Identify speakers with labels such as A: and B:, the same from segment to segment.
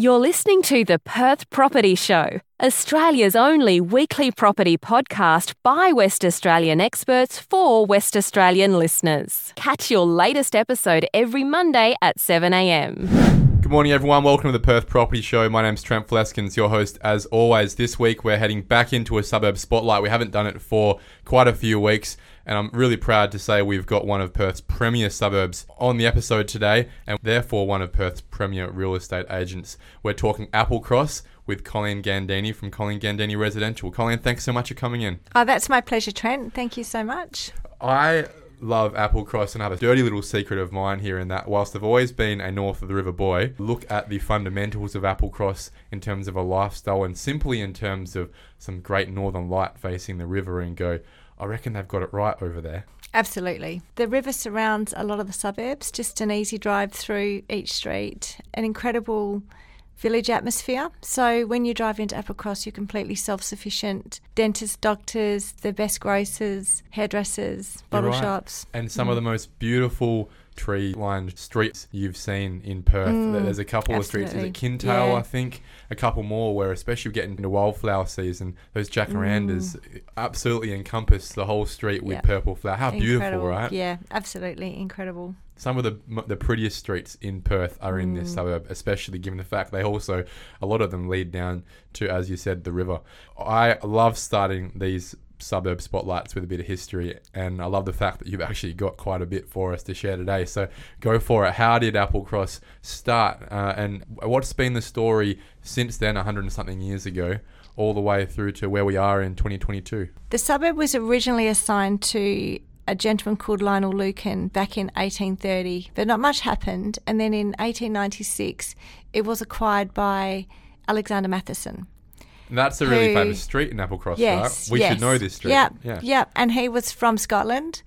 A: You're listening to the Perth Property Show, Australia's only weekly property podcast by West Australian experts for West Australian listeners. Catch your latest episode every Monday at 7am.
B: Good morning, everyone. Welcome to the Perth Property Show. My name's Trent Fleskens, your host as always. This week, we're heading back into a suburb spotlight. We haven't done it for quite a few weeks, and I'm really proud to say we've got one of Perth's premier suburbs on the episode today, and therefore one of Perth's premier real estate agents. We're talking Applecross with Colleen Gandini from Colleen Gandini Residential. Colleen, thanks so much for coming in.
C: Oh, that's my pleasure, Trent. Thank you so much.
B: I love Applecross and have a dirty little secret of mine here in that whilst I've always been a north of the river boy, look at the fundamentals of Applecross in terms of a lifestyle and simply in terms of some great northern light facing the river and go, I reckon they've got it right over there.
C: Absolutely. The river surrounds a lot of the suburbs, just an easy drive through each street, an incredible village atmosphere. So when you drive into Applecross, you're completely self-sufficient. Dentists, doctors, the best grocers, hairdressers, bottle
B: right.
C: shops.
B: And some of mm. the most beautiful tree lined streets you've seen in Perth. There's a couple of streets, is it. Kintail,
C: Yeah.
B: I think, a couple more where, especially getting into wildflower season, those jacarandas absolutely encompass the whole street with
C: Yeah.
B: purple flower. How beautiful, right?
C: Yeah, absolutely incredible.
B: Some of the the prettiest streets in Perth are in
C: Mm.
B: this suburb, especially given the fact they also a lot of them lead down to, as you said, the river. I love starting these suburb spotlights with a bit of history, and I love the fact that you've actually got quite a bit for us to share today. So go for it. How did Applecross start, uh, and what's been the story since then, hundred and something years ago, all the way through to where we are in 2022?
C: The suburb was originally assigned to a gentleman called Lionel Lukin back in 1830, but not much happened. And then in 1896, it was acquired by Alexander Matheson.
B: And that's a really famous street in Applecross,
C: Yes,
B: right? We
C: yes.
B: should know this street.
C: Yep,
B: yeah.
C: yep. And he was from Scotland,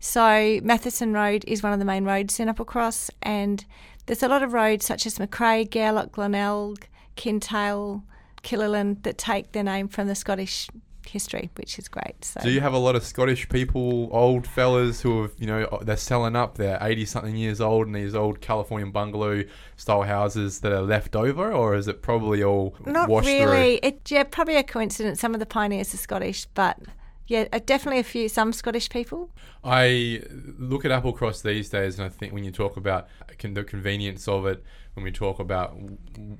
C: so Matheson Road is one of the main roads in Applecross, and there's a lot of roads such as Macrae, Gairloch, Glenelg, Kintail, Killearn that take their name from the Scottish history, which is great. So
B: Do you have a lot of Scottish people, old fellas who have, you know, they're selling up, they're 80 something years old in these old Californian bungalow style houses that are left over, or is it probably all
C: Not
B: washed
C: really. It yeah, probably a coincidence. Some of the pioneers are Scottish, but yeah, uh, definitely a few some Scottish people.
B: I look at Applecross these days, and I think when you talk about the convenience of it, when we talk about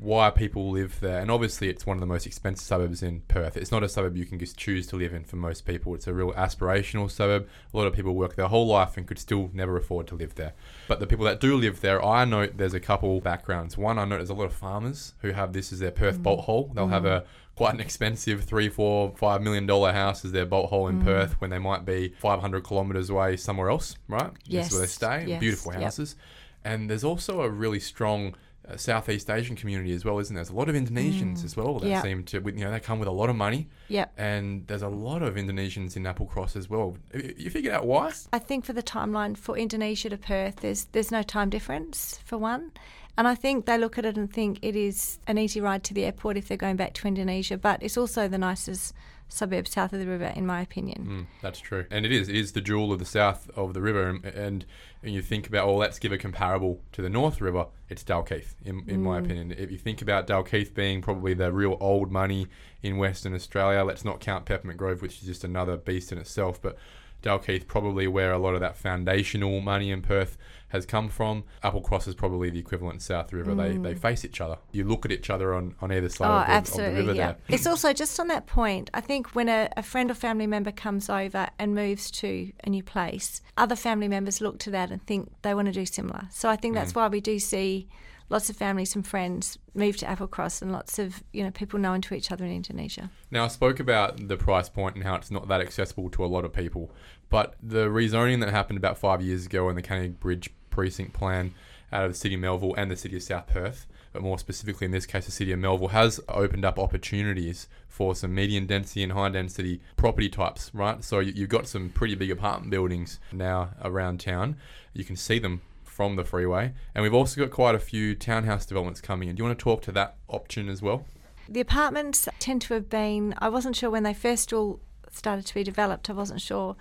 B: why people live there, and obviously it's one of the most expensive suburbs in Perth. It's not a suburb you can just choose to live in for most people. It's a real aspirational suburb. A lot of people work their whole life and could still never afford to live there. But the people that do live there, I note there's a couple backgrounds. One, I note there's a lot of farmers who have this as their Perth mm. bolt hole. They'll have a mm. quite an expensive three, four, five million dollar house as their bolt hole in mm. Perth when they might be 500 kilometers away somewhere else, right? This is where they stay.
C: yes,
B: Beautiful
C: yep.
B: houses. And there's also a really strong Southeast Asian community as well, isn't there? There's a lot of Indonesians as well that
C: Mm. Yeah.
B: seem to, you know, they come with a lot of money.
C: Yeah.
B: And there's a lot of Indonesians in Applecross as well. You figured out why?
C: I think for the timeline for Indonesia to Perth, there's there's no time difference for one, and I think they look at it and think it is an easy ride to the airport if they're going back to Indonesia, but it's also the nicest suburb south of the river, in my opinion.
B: Mm, that's true, and it is. It is the jewel of the south of the river, and, you think about, well, let's give a comparable to the North River. It's Dalkeith, in, in my opinion. If you think about Dalkeith being probably the real old money in Western Australia, let's not count Peppermint Grove, which is just another beast in itself, but Dalkeith probably where a lot of that foundational money in Perth has come from. Applecross is probably the equivalent South River. They they mm. face each other. You look at each other on, on either side
C: Oh,
B: of, the, of the river
C: yeah.
B: there.
C: It's also just on that point. I think when a, a friend or family member comes over and moves to a new place, other family members look to that and think they want to do similar. So I think that's mm. why we do see lots of families and friends moved to Applecross and lots of you know people known to each other in Indonesia.
B: Now, I spoke about the price point and how it's not that accessible to a lot of people, but the rezoning that happened about five years ago in the Canning Bridge precinct plan out of the city of Melville and the city of South Perth, but more specifically in this case, the city of Melville has opened up opportunities for some medium density and high density property types, right? So you've got some pretty big apartment buildings now around town. You can see them from the freeway, and we've also got quite a few townhouse developments coming in. Do you want to talk to that option as well?
C: The apartments tend to have been, I wasn't sure when they first all started to be developed, I wasn't sure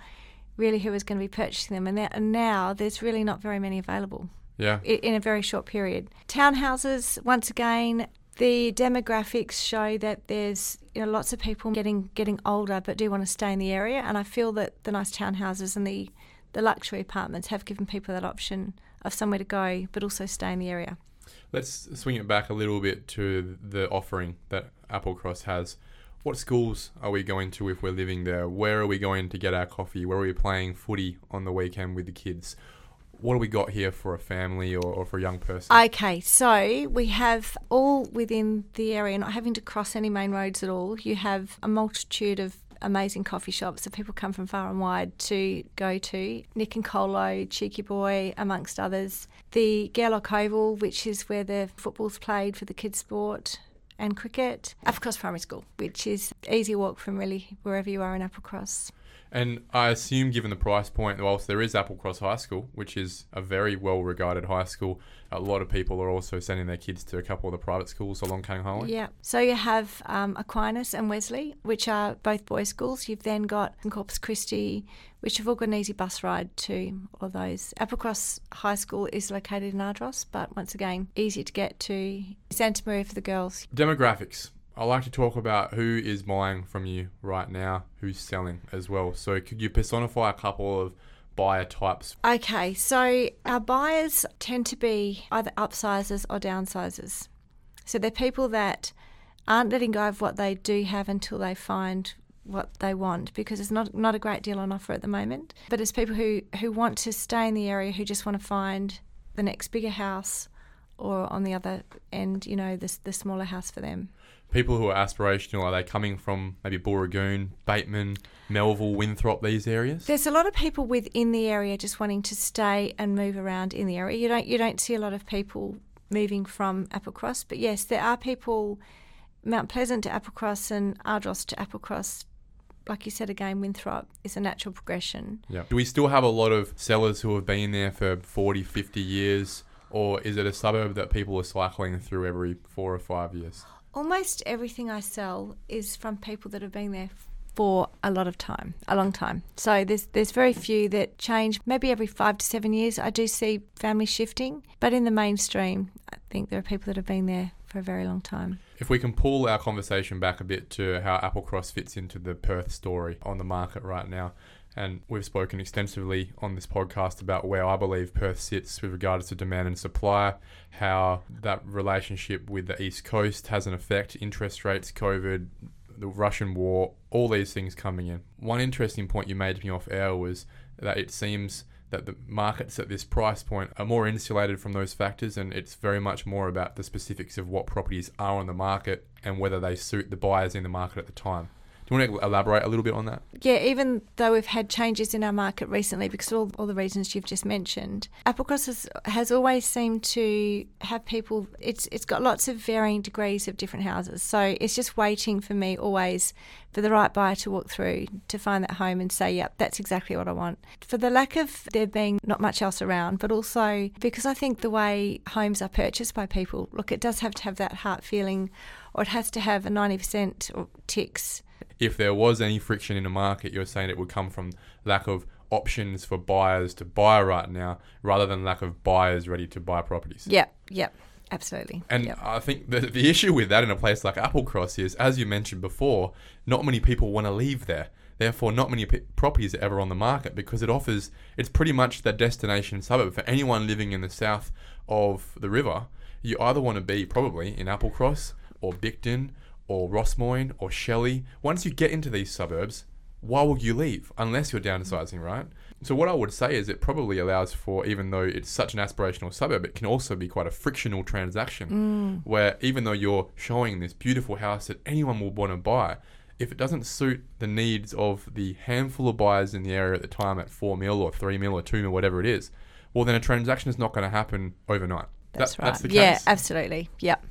C: really who was going to be purchasing them. And, now- and now there's really not very many available
B: Yeah.
C: in a very short period. Townhouses, once again, The demographics show that there's you know, lots of people getting getting older but do want to stay in the area, and I feel that the nice townhouses and the the luxury apartments have given people that option of somewhere to go but also stay in the area.
B: Let's swing it back a little bit to the offering that Applecross has. What schools are we going to if we're living there? Where are we going to get our coffee? Where are we playing footy on the weekend with the kids? What do we got here for a family or, or for a young person?
C: Okay, so we have all within the area, not having to cross any main roads at all. You have a multitude of amazing coffee shops that people come from far and wide to go to. Nick and Colo, Cheeky Boy, amongst others. The Gairloch Oval, which is where the football's played for the kids' sport and cricket. Applecross Primary School, which is easy walk from really wherever you are in Applecross.
B: And I assume, given the price point, whilst there is Applecross High School, which is a very well regarded high school, a lot of people are also sending their kids to a couple of the private schools along Canning Highway.
C: Yeah. So you have um, Aquinas and Wesley, which are both boys' schools. You've then got Corpus Christi, which have all got an easy bus ride to all those. Applecross High School is located in Ardross, but once again, easy to get to. Santa Maria for the girls.
B: Demographics. I like to talk about who is buying from you right now, who's selling as well. So, could you personify a couple of buyer types?
C: Okay, so our buyers tend to be either upsizers or downsizers. So, they're people that aren't letting go of what they do have until they find what they want because there's not not a great deal on offer at the moment. But it's people who, who want to stay in the area who just want to find the next bigger house or on the other end, you know, the, the smaller house for them
B: people who are aspirational are they coming from maybe Booragoon, Bateman, Melville, Winthrop, these areas?
C: There's a lot of people within the area just wanting to stay and move around in the area. You don't you don't see a lot of people moving from Applecross, but yes, there are people Mount Pleasant to Applecross and Ardross to Applecross. Like you said again, Winthrop is a natural progression.
B: Yeah. Do we still have a lot of sellers who have been there for 40, 50 years? Or is it a suburb that people are cycling through every four or five years?
C: Almost everything I sell is from people that have been there for a lot of time, a long time. So there's there's very few that change. Maybe every five to seven years, I do see families shifting, but in the mainstream, I think there are people that have been there for a very long time.
B: If we can pull our conversation back a bit to how Applecross fits into the Perth story on the market right now, and we've spoken extensively on this podcast about where I believe Perth sits with regards to demand and supply, how that relationship with the East Coast has an effect, interest rates, COVID, the Russian war, all these things coming in. One interesting point you made to me off air was that it seems that the markets at this price point are more insulated from those factors and it's very much more about the specifics of what properties are on the market and whether they suit the buyers in the market at the time. Do you want to elaborate a little bit on that?
C: Yeah, even though we've had changes in our market recently because of all, all the reasons you've just mentioned, Applecross has, has always seemed to have people, it's, it's got lots of varying degrees of different houses. So it's just waiting for me always for the right buyer to walk through to find that home and say, yep, that's exactly what I want. For the lack of there being not much else around, but also because I think the way homes are purchased by people, look, it does have to have that heart feeling or it has to have a 90% or ticks
B: if there was any friction in the market, you're saying it would come from lack of options for buyers to buy right now rather than lack of buyers ready to buy properties.
C: Yep, yep. Absolutely.
B: And
C: yep.
B: I think the, the issue with that in a place like Applecross is, as you mentioned before, not many people want to leave there. Therefore, not many p- properties are ever on the market because it offers, it's pretty much the destination suburb for anyone living in the south of the river. You either want to be probably in Applecross or Bicton or Rossmoyne or Shelley, once you get into these suburbs, why would you leave unless you're downsizing, right? So what I would say is it probably allows for, even though it's such an aspirational suburb, it can also be quite a frictional transaction mm. where even though you're showing this beautiful house that anyone will want to buy, if it doesn't suit the needs of the handful of buyers in the area at the time at four mil or three mil or two mil, whatever it is, well then a transaction is not going to happen overnight.
C: That's that, right. That's yeah, absolutely. Yep.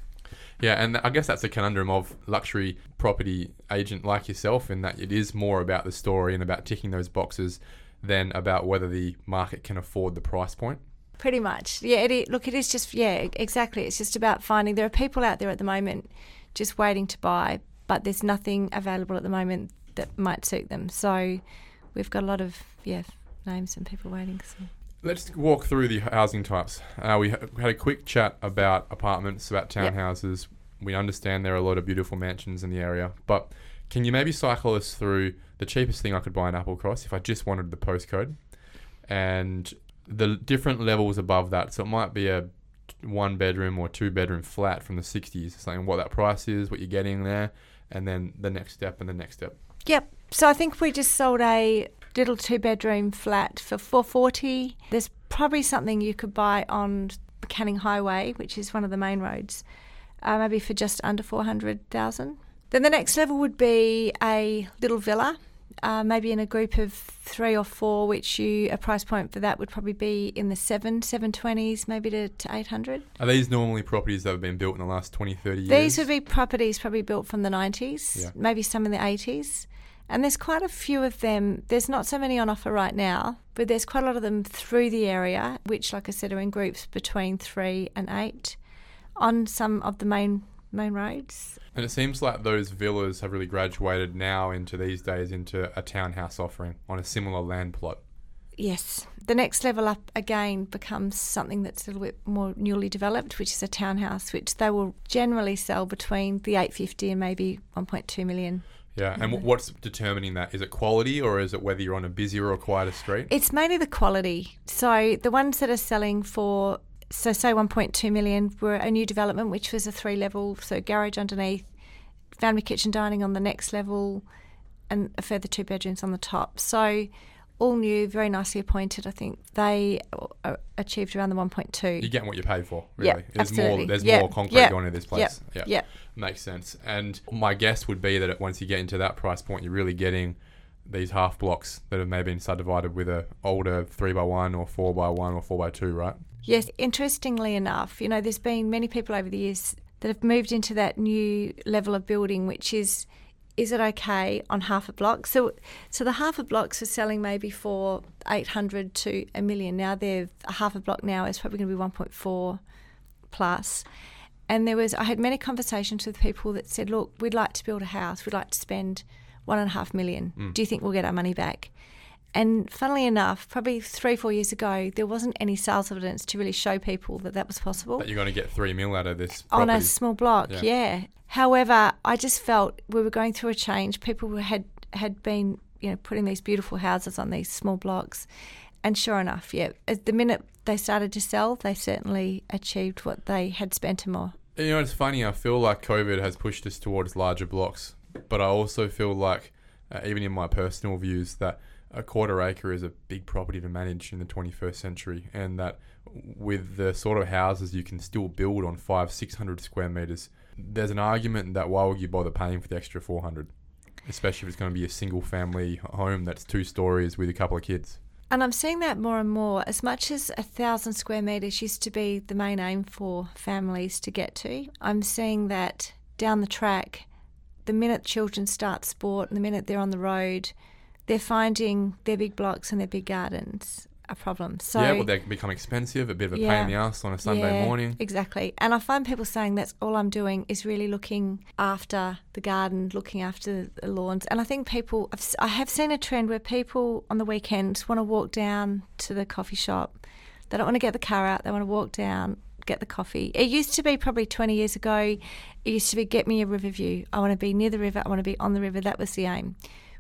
B: Yeah, and I guess that's a conundrum of luxury property agent like yourself, in that it is more about the story and about ticking those boxes than about whether the market can afford the price point.
C: Pretty much, yeah. It, look, it is just yeah, exactly. It's just about finding. There are people out there at the moment just waiting to buy, but there's nothing available at the moment that might suit them. So we've got a lot of yeah names and people waiting. So.
B: Let's walk through the housing types. Uh, we had a quick chat about apartments, about townhouses. Yep. We understand there are a lot of beautiful mansions in the area, but can you maybe cycle us through the cheapest thing I could buy in Applecross if I just wanted the postcode and the different levels above that? So it might be a one bedroom or two bedroom flat from the 60s, saying what that price is, what you're getting there, and then the next step and the next step.
C: Yep. So I think we just sold a little two bedroom flat for 440. There's probably something you could buy on the Canning Highway, which is one of the main roads, uh, maybe for just under 400,000. Then the next level would be a little villa, uh, maybe in a group of three or four, which you a price point for that would probably be in the seven, seven twenties, maybe to, to eight hundred.
B: Are these normally properties that have been built in the last 20, 30 years?
C: These would be properties probably built from the nineties,
B: Yeah.
C: maybe some in the eighties. And there's quite a few of them. There's not so many on offer right now, but there's quite a lot of them through the area, which, like I said, are in groups between three and eight on some of the main main roads.
B: And it seems like those villas have really graduated now into these days into a townhouse offering on a similar land plot.
C: Yes. The next level up again becomes something that's a little bit more newly developed, which is a townhouse, which they will generally sell between the 850 and maybe 1.2 million.
B: Yeah, and wh- what's determining that? Is it quality or is it whether you're on a busier or quieter street?
C: It's mainly the quality. So the ones that are selling for, so say 1.2 million were a new development, which was a three level, so garage underneath, family kitchen dining on the next level, and a further two bedrooms on the top. So all new, very nicely appointed. I think they uh, achieved around the 1.2.
B: You're getting what you pay for, really.
C: Yeah,
B: there's
C: absolutely.
B: more there's more concrete going into this place.
C: yeah, yeah.
B: Makes sense. And my guess would be that once you get into that price point, you're really getting these half blocks that have maybe been subdivided with a older three by one or four by one or four by two, right?
C: Yes, interestingly enough, you know, there's been many people over the years that have moved into that new level of building, which is is it okay on half a block? So, so the half a blocks are selling maybe for eight hundred to a million. Now they're a half a block now is probably going to be one point four plus. And there was I had many conversations with people that said, look, we'd like to build a house, we'd like to spend one and a half million. Mm. Do you think we'll get our money back? And funnily enough, probably three, four years ago, there wasn't any sales evidence to really show people that that was possible
B: That you're going to get three mil out of this
C: on a small block.
B: Yeah.
C: Yeah. However, I just felt we were going through a change. People had had been, you know, putting these beautiful houses on these small blocks, and sure enough, yeah, the minute they started to sell, they certainly achieved what they had spent and more.
B: You know, it's funny. I feel like COVID has pushed us towards larger blocks, but I also feel like, uh, even in my personal views, that a quarter acre is a big property to manage in the 21st century, and that with the sort of houses you can still build on five, six hundred square meters, there's an argument that why would you bother paying for the extra 400, especially if it's going to be a single family home that's two stories with a couple of kids.
C: And I'm seeing that more and more. As much as a thousand square metres used to be the main aim for families to get to, I'm seeing that down the track, the minute children start sport and the minute they're on the road, they're finding their big blocks and their big gardens a problem. So
B: yeah, well, they can become expensive, a bit of a pain in the ass on a Sunday
C: yeah,
B: morning.
C: Exactly. And I find people saying that's all I'm doing is really looking after the garden, looking after the lawns. And I think people, I've, I have seen a trend where people on the weekends want to walk down to the coffee shop. They don't want to get the car out, they want to walk down, get the coffee. It used to be probably 20 years ago, it used to be get me a river view. I want to be near the river, I want to be on the river. That was the aim.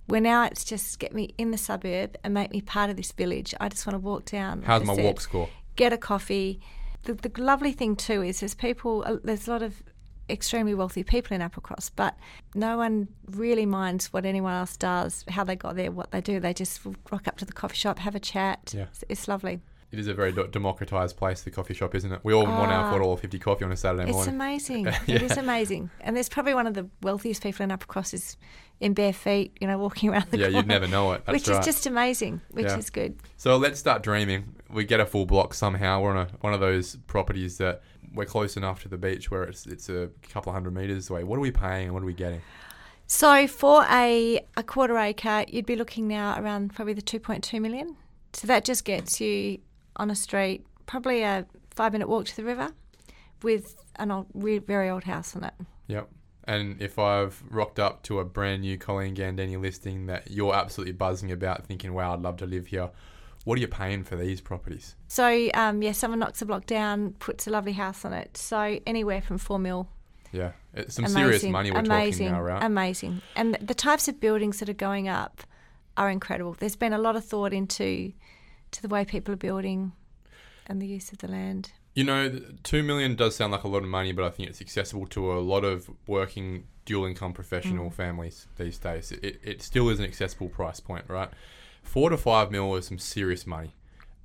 C: Where now it's just get me in the suburb and make me part of this village. I just want to walk down.
B: How's my
C: said
B: walk score?
C: get a coffee. The, the lovely thing too is there's people, uh, there's a lot of extremely wealthy people in Applecross, but no one really minds what anyone else does, how they got there, what they do. They just rock up to the coffee shop, have a chat.
B: Yeah.
C: It's, it's lovely.
B: It is a very do- democratized place, the coffee shop, isn't it? We all want our
C: Ah.
B: four dollar fifty coffee on a Saturday
C: It's
B: morning.
C: It's amazing.
B: Yeah.
C: It is amazing. And there's probably one of the wealthiest people in Applecross is in bare feet, you know, walking around the
B: yeah,
C: corner.
B: you'd never know it. That's
C: which
B: right.
C: is just amazing, which
B: Yeah.
C: is good.
B: So let's start dreaming. We get a full block somehow. We're on a, one of those properties that we're close enough to the beach where it's it's a couple of hundred meters away. What are we paying and what are we getting?
C: So for a, a quarter acre, you'd be looking now around probably the 2.2 million. So that just gets you on a street, probably a five minute walk to the river with an old, re- very old house on it.
B: Yep. And if I've rocked up to a brand new Colleen Gandini listing that you're absolutely buzzing about, thinking, "Wow, I'd love to live here," what are you paying for these properties?
C: So, um, yeah, someone knocks a block down, puts a lovely house on it. So, anywhere from four mil
B: Yeah, it's some serious money we're
C: amazing,
B: talking now, right?
C: Amazing. And the types of buildings that are going up are incredible. There's been a lot of thought into to the way people are building and the use of the land.
B: You know, two million does sound like a lot of money, but I think it's accessible to a lot of working dual income professional mm. families these days. It, it, still is an accessible price point, right? Four to five mil is some serious money.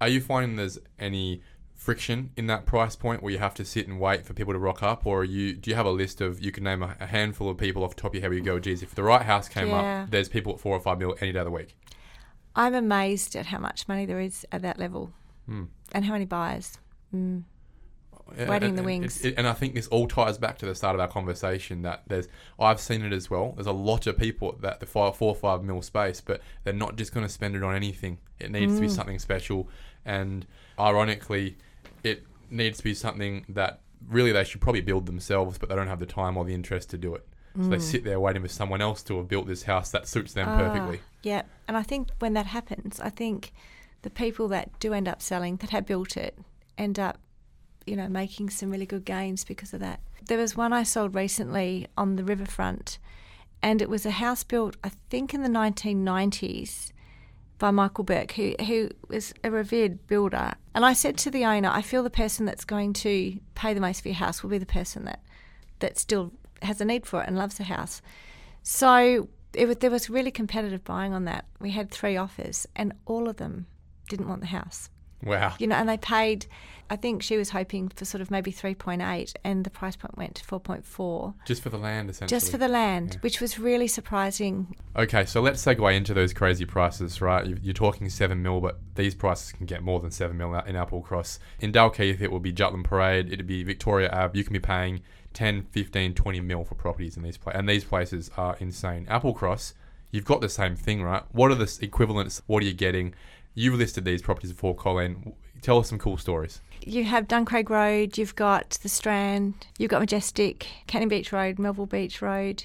B: Are you finding there's any friction in that price point where you have to sit and wait for people to rock up, or are you do you have a list of you can name a, a handful of people off the top of your head where you go, geez, if the right house came
C: Yeah.
B: up, there's people at four or five mil any day of the week.
C: I'm amazed at how much money there is at that level
B: Hmm.
C: and how many buyers. Mm.
B: Yeah,
C: Waiting in
B: and-
C: the wings.
B: it- and I think this all ties back to the start of our conversation that there's I've seen it as well. There's a lot of people that the five, four or five mil space, but they're not just going to spend it on anything. It needs to
C: Mm.
B: be something special, and ironically, it needs to be something that really they should probably build themselves, but they don't have the time or the interest to do it. So they sit there waiting for someone else to have built this house that suits them
C: Ah,
B: perfectly.
C: Yeah, and I think when that happens, I think the people that do end up selling, that have built it, end up, you know, making some really good gains because of that. There was one I sold recently on the riverfront, and it was a house built, I think, in the 1990s by Michael Burke, who, who was a revered builder. And I said to the owner, I feel the person that's going to pay the most for your house will be the person that, that still has a need for it and loves the house. So it there was really competitive buying on that. We had three offers, and all of them didn't want the house.
B: Wow.
C: You know, and they paid. I think she was hoping for sort of maybe three point eight, and the price point went to four point four,
B: Just for the land, essentially.
C: just for the land,
B: Yeah.
C: which was really surprising.
B: Okay, so let's segue into those crazy prices, right? You- You're talking seven mil, but these prices can get more than seven mil out in Applecross. In Dalkeith, it will be Jutland Parade, it'd be Victoria Ave. You can be paying 10, 15, 20 mil for properties in these places, and these places are insane. Applecross, you've got the same thing, right? What are the equivalents? What are you getting? You've listed these properties before, Colleen. Tell us some cool stories.
C: You have Duncraig Road, you've got the Strand, you've got Majestic, Canning Beach Road, Melville Beach Road.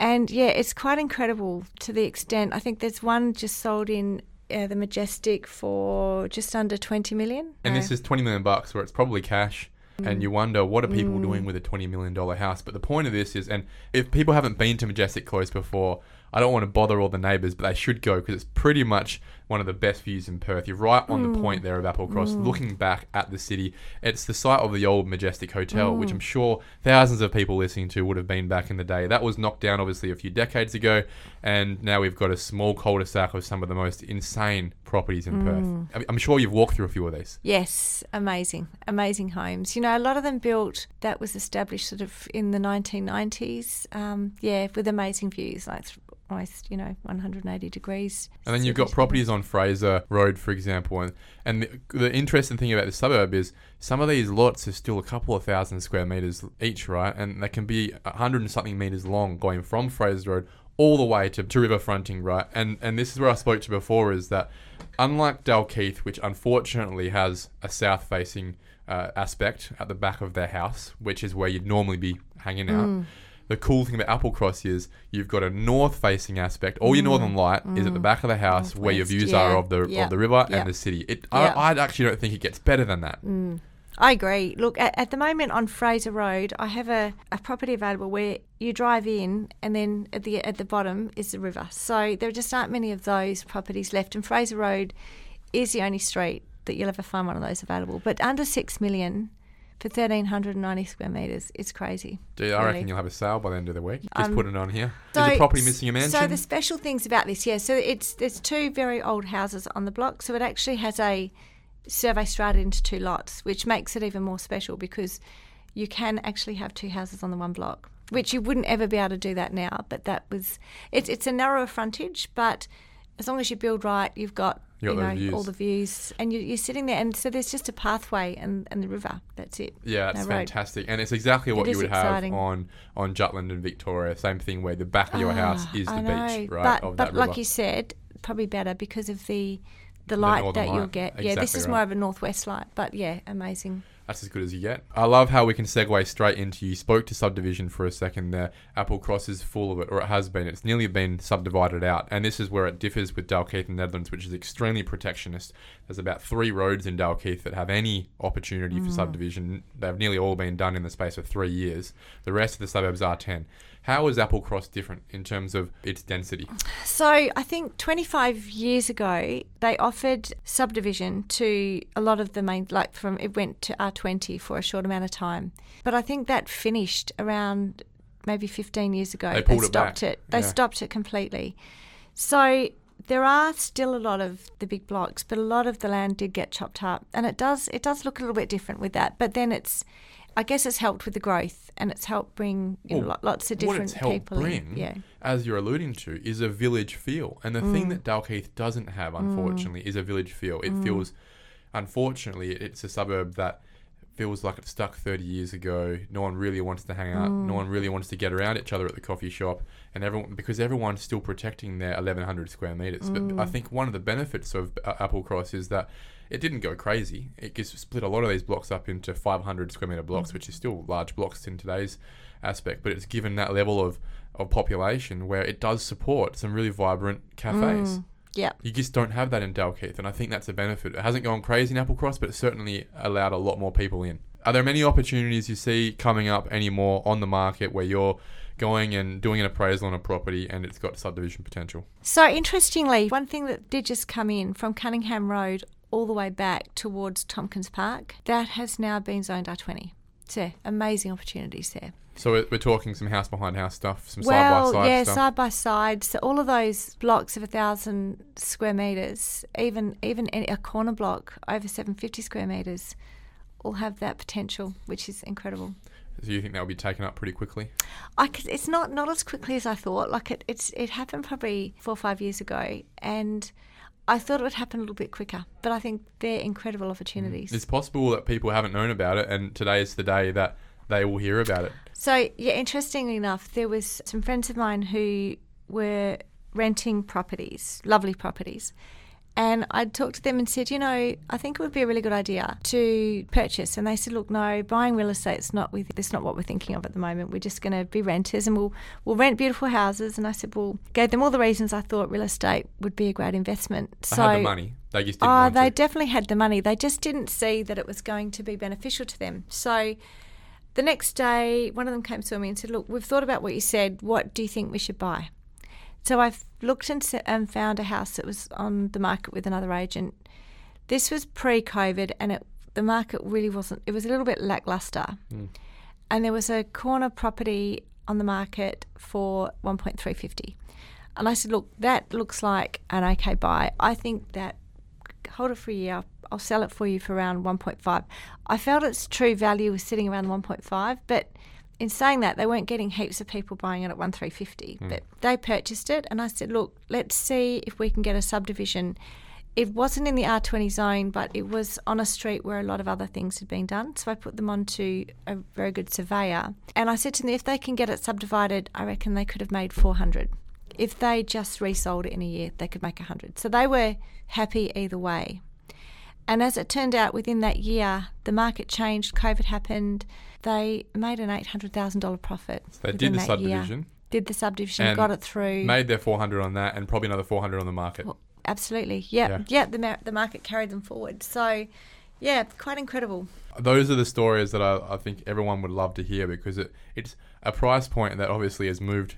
C: And yeah, it's quite incredible to the extent. I think there's one just sold in uh, the Majestic for just under 20 million.
B: And
C: No.
B: this is 20 million bucks where it's probably cash. And you wonder what are people doing with a twenty million dollar house? But the point of this is, and if people haven't been to Majestic Close before, I don't want to bother all the neighbours, but they should go because it's pretty much one of the best views in Perth. You're right on the point mm. there of Applecross, mm. looking back at the city. It's the site of the old Majestic Hotel, which mm. I'm sure thousands of people listening to would have been back in the day. That was knocked down obviously a few decades ago, and now we've got a small cul-de-sac of some of the most insane properties in Perth. I- I'm sure you've walked through a few of these.
C: Yes, amazing, amazing homes. You know, a lot of them built that was established sort of in the 1990s. Um, yeah, with amazing views, like almost you know 180 degrees.
B: And then you've got properties on Fraser Road, for example. And, and the, the interesting thing about the suburb is some of these lots are still a couple of thousand square metres each, right? And they can be a hundred and something metres long going from Fraser Road all the way to, to river fronting, right? And, and this is where I spoke to before is that unlike Dalkeith, which unfortunately has a south facing uh, aspect at the back of their house, which is where you'd normally be hanging out. The cool thing about Applecross is you've got a north-facing aspect. All your mm. northern light is at the mm. back of the house, where your views
C: yeah,
B: are of the
C: yeah,
B: of the river
C: yeah.
B: and the city. It. I, I actually don't think it gets better than that. Mm.
C: I agree. Look, at, at the moment on Fraser Road, I have a, a property available where you drive in and then at the at the bottom is the river. So there just aren't many of those properties left. And Fraser Road is the only street that you'll ever find one of those available. But under six million for thirteen hundred and ninety square meters, it's crazy.
B: Dude, I
C: really.
B: reckon you'll have a sale by the end of the week. Just
C: Um,
B: put it on here. is the property missing a mansion?
C: So the special things about this, yeah. So it's there's two very old houses on the block. So it actually has a survey strata into two lots, which makes it even more special because you can actually have two houses on the one block, which you wouldn't ever be able to do that now. But that was it's it's a narrower frontage, but as long as you build right, you've got.
B: You got
C: know all the views, and you, you're sitting there, and so there's just a pathway and, and the river. That's it.
B: yeah, it's
C: no road.
B: fantastic, and it's exactly what
C: It
B: you would have on on Jutland and Victoria. Same thing where the back of your house
C: Ah,
B: is the
C: know,
B: beach, right?
C: But, but like you said, probably better because of the the light
B: northern
C: that you'll
B: light.
C: get. Yeah, this is
B: right.
C: more of a northwest light, but yeah, amazing.
B: That's as good as you get. I love how we can segue straight into you spoke to subdivision for a second there. Applecross is full of it, or it has been. It's nearly been subdivided out, and this is where it differs with Dalkeith and Nedlands, which is extremely protectionist. There's about three roads in Dalkeith that have any opportunity for mm. subdivision. They've nearly all been done in the space of three years. The rest of the suburbs are 10. How is Applecross different in terms of its density?
C: So I think 25 years ago they offered subdivision to a lot of the main, like from it went to R20 for a short amount of time, but I think that finished around maybe 15 years ago.
B: They pulled it
C: stopped
B: back.
C: it. They
B: Yeah.
C: stopped it completely. So there are still a lot of the big blocks, but a lot of the land did get chopped up, and it does it does look a little bit different with that. But then it's, I guess it's helped with the growth, and it's helped bring you know,
B: Well,
C: lo- lots of
B: what
C: different
B: it's helped
C: people. in.
B: bring,
C: Yeah.
B: as you're alluding to, is a village feel. And the
C: Mm.
B: thing that Dalkeith doesn't have, unfortunately, is a village feel. It feels, unfortunately, it's a suburb that feels like it's stuck 30 years ago. No one really wants to hang out.
C: Mm.
B: No one really wants to get around each other at the coffee shop. And everyone, because everyone's still protecting their 1100 square meters. But
C: Mm.
B: I think one of the benefits of uh, Applecross is that it didn't go crazy. It just split a lot of these blocks up into 500 square meter
C: Mm.
B: blocks, which is still large blocks in today's aspect. But it's given that level of, of population where it does support some really vibrant cafes.
C: Yeah.
B: You just don't have that in Dalkeith, and I think that's a benefit. It hasn't gone crazy in Applecross, but it certainly allowed a lot more people in. Are there many opportunities you see coming up anymore on the market where you're going and doing an appraisal on a property and it's got subdivision potential?
C: So interestingly, one thing that did just come in from Cunningham Road all the way back towards Tompkins Park, that has now been zoned R20. So amazing opportunities there.
B: So we're, we're talking some house behind house stuff, some side
C: well,
B: by side stuff.
C: yeah,
B: stuff.
C: side by side. So all of those blocks of a thousand square meters, even even any- a corner block over seven fifty square meters, all have that potential, which is incredible.
B: so you think that will be taken up pretty quickly?
C: I it's not not as quickly as I thought. Like it, it's it happened probably four or five years ago, and I thought it would happen a little bit quicker. But I think they're incredible opportunities. Mm.
B: It's possible that people haven't known about it, and today is the day that they will hear about it.
C: So yeah, interestingly enough, there was some friends of mine who were renting properties, lovely properties. And I talked to them and said, you know, I think it would be a really good idea to purchase. And they said, look, no, buying real estate is not with. That's not what we're thinking of at the moment. We're just going to be renters, and we'll we'll rent beautiful houses. And I said, well, gave them all the reasons I thought real estate would be a great investment.
B: They
C: so
B: had the money. They just didn't
C: Oh,
B: want
C: they
B: to.
C: definitely had the money. They just didn't see that it was going to be beneficial to them. So the next day, one of them came to me and said, Look, we've thought about what you said. What do you think we should buy? So I looked and, and found a house that was on the market with another agent. This was pre COVID and it, the market really wasn't, it was a little bit lackluster. Hmm. And there was a corner property on the market for 1.350. And I said, look, that looks like an okay buy. I think that hold it for a year. I'll, I'll sell it for you for around 1.5. I felt its true value was sitting around 1.5, but in saying that, they weren't getting heaps of people buying it at one 1.350. Hmm. But they purchased it, and I said, look, let's see if we can get a subdivision. It wasn't in the R20 zone, but it was on a street where a lot of other things had been done. So I put them onto a very good surveyor. And I said to them, if they can get it subdivided, I reckon they could have made 400. If they just resold it in a year, they could make 100. So they were happy either way. And as it turned out, within that year, the market changed, COVID happened. They made an $800,000 profit.
B: They did the
C: that year.
B: subdivision,
C: Did the subdivision, got it through.
B: made their 400 on that, and probably another 400 on the market.
C: Well, absolutely. Yeah.
B: Yeah.
C: Yeah. the, mar- the market carried them forward. So, yeah, quite incredible.
B: those are the stories that I, I think everyone would love to hear because it, it's a price point that obviously has moved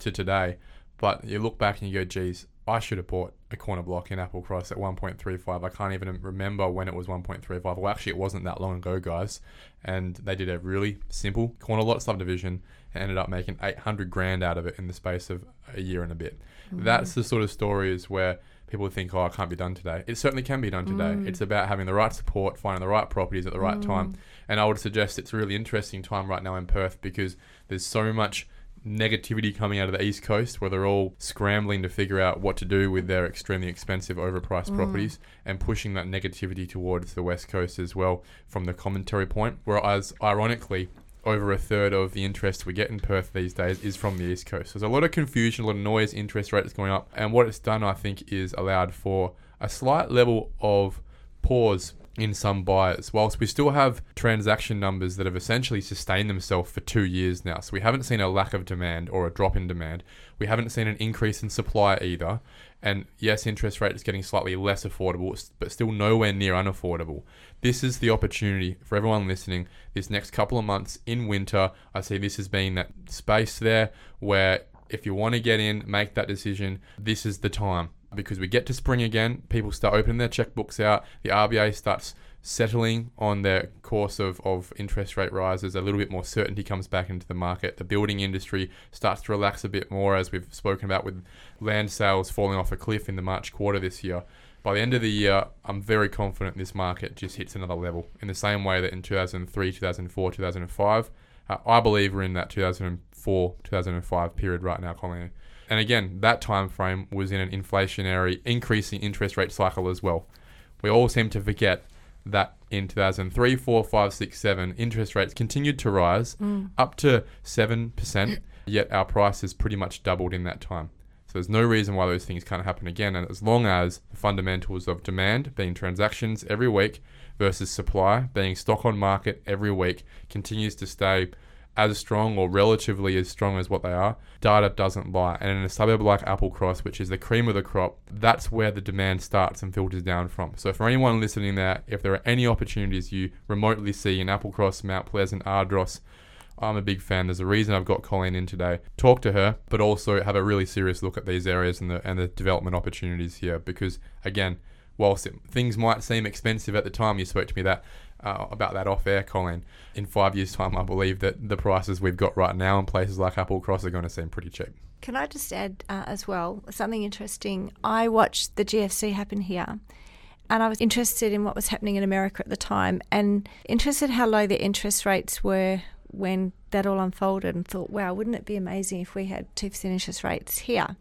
B: to today. But you look back and you go, geez, I should have bought a corner block in Applecross at 1.35. I can't even remember when it was 1.35. Well, actually, it wasn't that long ago, guys. And they did a really simple corner lot subdivision and ended up making 800 grand out of it in the space of a year and a bit. Mm. That's the sort of stories where people think, oh, it can't be done today. It certainly can be done today. Mm. It's about having the right support, finding the right properties at the right mm. time. And I would suggest it's a really interesting time right now in Perth because there's so much negativity coming out of the East Coast where they're all scrambling to figure out what to do with their extremely expensive, overpriced mm. properties and pushing that negativity towards the West Coast as well from the commentary point. Whereas, ironically, over a third of the interest we get in Perth these days is from the East Coast. So there's a lot of confusion, a lot of noise, interest rates going up. And what it's done, I think, is allowed for a slight level of pause in some buyers. Whilst we still have transaction numbers that have essentially sustained themselves for two years now, so we haven't seen a lack of demand or a drop in demand. We haven't seen an increase in supply either. And yes, interest rate is getting slightly less affordable, but still nowhere near unaffordable. This is the opportunity for everyone listening. This next couple of months in winter, I see this as being that space there where if you want to get in, make that decision, this is the time because we get to spring again, people start opening their checkbooks out, the RBA starts settling on their course of, of interest rate rises, a little bit more certainty comes back into the market. The building industry starts to relax a bit more, as we've spoken about with land sales falling off a cliff in the March quarter this year. By the end of the year, I'm very confident this market just hits another level in the same way that in 2003, 2004, 2005. Uh, I believe we're in that 2004, 2005 period right now, Colleen. And again, that time frame was in an inflationary, increasing interest rate cycle as well. We all seem to forget that in 2003, 4, 5, 6, 7, interest rates continued to rise mm. up to 7%, yet our prices pretty much doubled in that time. So there's no reason why those things can't happen again. And as long as the fundamentals of demand, being transactions every week, versus supply, being stock on market every week, continues to stay as strong or relatively as strong as what they are, data doesn't lie. And in a suburb like Applecross, which is the cream of the crop, that's where the demand starts and filters down from. So for anyone listening there, if there are any opportunities you remotely see in Applecross, Mount Pleasant, Ardross, I'm a big fan. There's a reason I've got Colleen in today. Talk to her, but also have a really serious look at these areas and the and the development opportunities here. Because again, whilst it, things might seem expensive at the time you spoke to me that uh, about that off air, Colleen. In five years' time, I believe that the prices we've got right now in places like Applecross are going to seem pretty cheap.
C: Can I just add uh, as well something interesting? I watched the GFC happen here. And I was interested in what was happening in America at the time and interested how low the interest rates were when that all unfolded and thought, wow, wouldn't it be amazing if we had 2% interest rates here?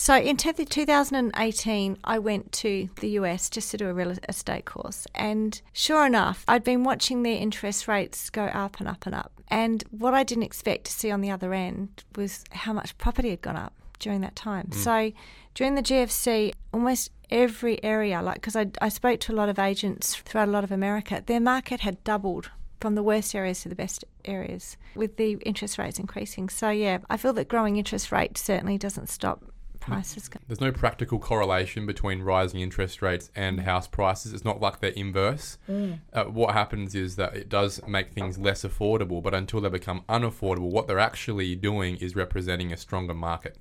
C: So in 2018, I went to the US just to do a real estate course. And sure enough, I'd been watching their interest rates go up and up and up. And what I didn't expect to see on the other end was how much property had gone up during that time. Mm. So during the GFC, almost every area, like because I, I spoke to a lot of agents throughout a lot of America, their market had doubled from the worst areas to the best areas with the interest rates increasing. So, yeah, I feel that growing interest rates certainly doesn't stop prices go.
B: There's no practical correlation between rising interest rates and mm. house prices. It's not like they're inverse. Mm. Uh, what happens is that it does make things less affordable, but until they become unaffordable, what they're actually doing is representing a stronger market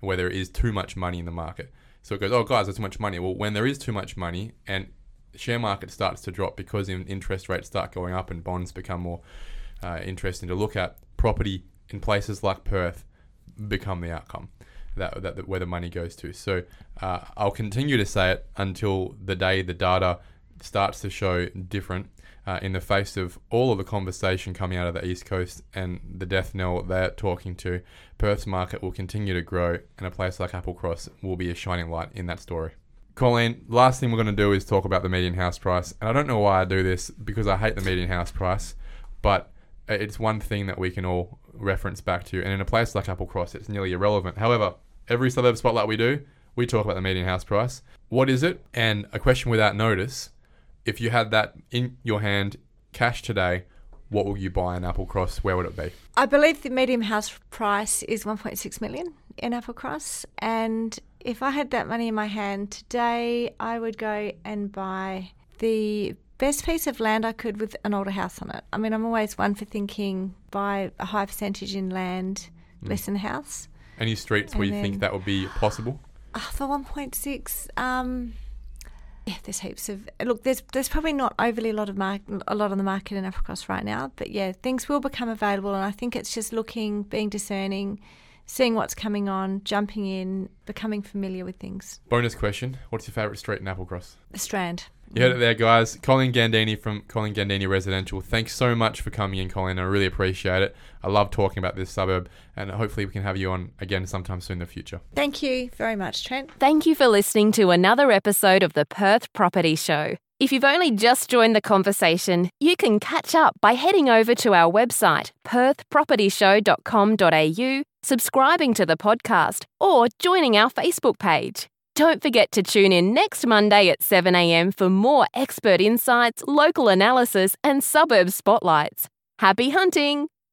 B: where there is too much money in the market. So it goes, oh, guys, there's too much money. Well, when there is too much money and share market starts to drop because interest rates start going up and bonds become more uh, interesting to look at, property in places like Perth become the outcome that, that, that where the money goes to. So uh, I'll continue to say it until the day the data starts to show different. Uh, in the face of all of the conversation coming out of the East Coast and the death knell they're talking to, Perth's market will continue to grow, and a place like Applecross will be a shining light in that story. Colleen, last thing we're going to do is talk about the median house price. And I don't know why I do this because I hate the median house price, but it's one thing that we can all reference back to. And in a place like Applecross, it's nearly irrelevant. However, every suburb spotlight we do, we talk about the median house price. What is it? And a question without notice if you had that in your hand, cash today, what will you buy in Applecross? Where would it be?
C: I believe the median house price is 1.6 million in Applecross. And if I had that money in my hand today, I would go and buy the best piece of land I could with an older house on it. I mean, I'm always one for thinking buy a high percentage in land, mm. less in the house.
B: Any streets and where you think that would be possible?
C: Uh, for 1.6, um, yeah, there's heaps of look. There's there's probably not overly a lot of mar- a lot on the market in Applecross right now, but yeah, things will become available, and I think it's just looking, being discerning, seeing what's coming on, jumping in, becoming familiar with things.
B: Bonus question: What's your favourite street in Applecross?
C: The Strand.
B: You heard it there, guys. Colleen Gandini from Colleen Gandini Residential. Thanks so much for coming in, Colleen. I really appreciate it. I love talking about this suburb, and hopefully we can have you on again sometime soon in the future.
C: Thank you very much, Trent.
A: Thank you for listening to another episode of the Perth Property Show. If you've only just joined the conversation, you can catch up by heading over to our website, perthpropertyshow.com.au, subscribing to the podcast, or joining our Facebook page. Don't forget to tune in next Monday at 7am for more expert insights, local analysis, and suburb spotlights. Happy hunting!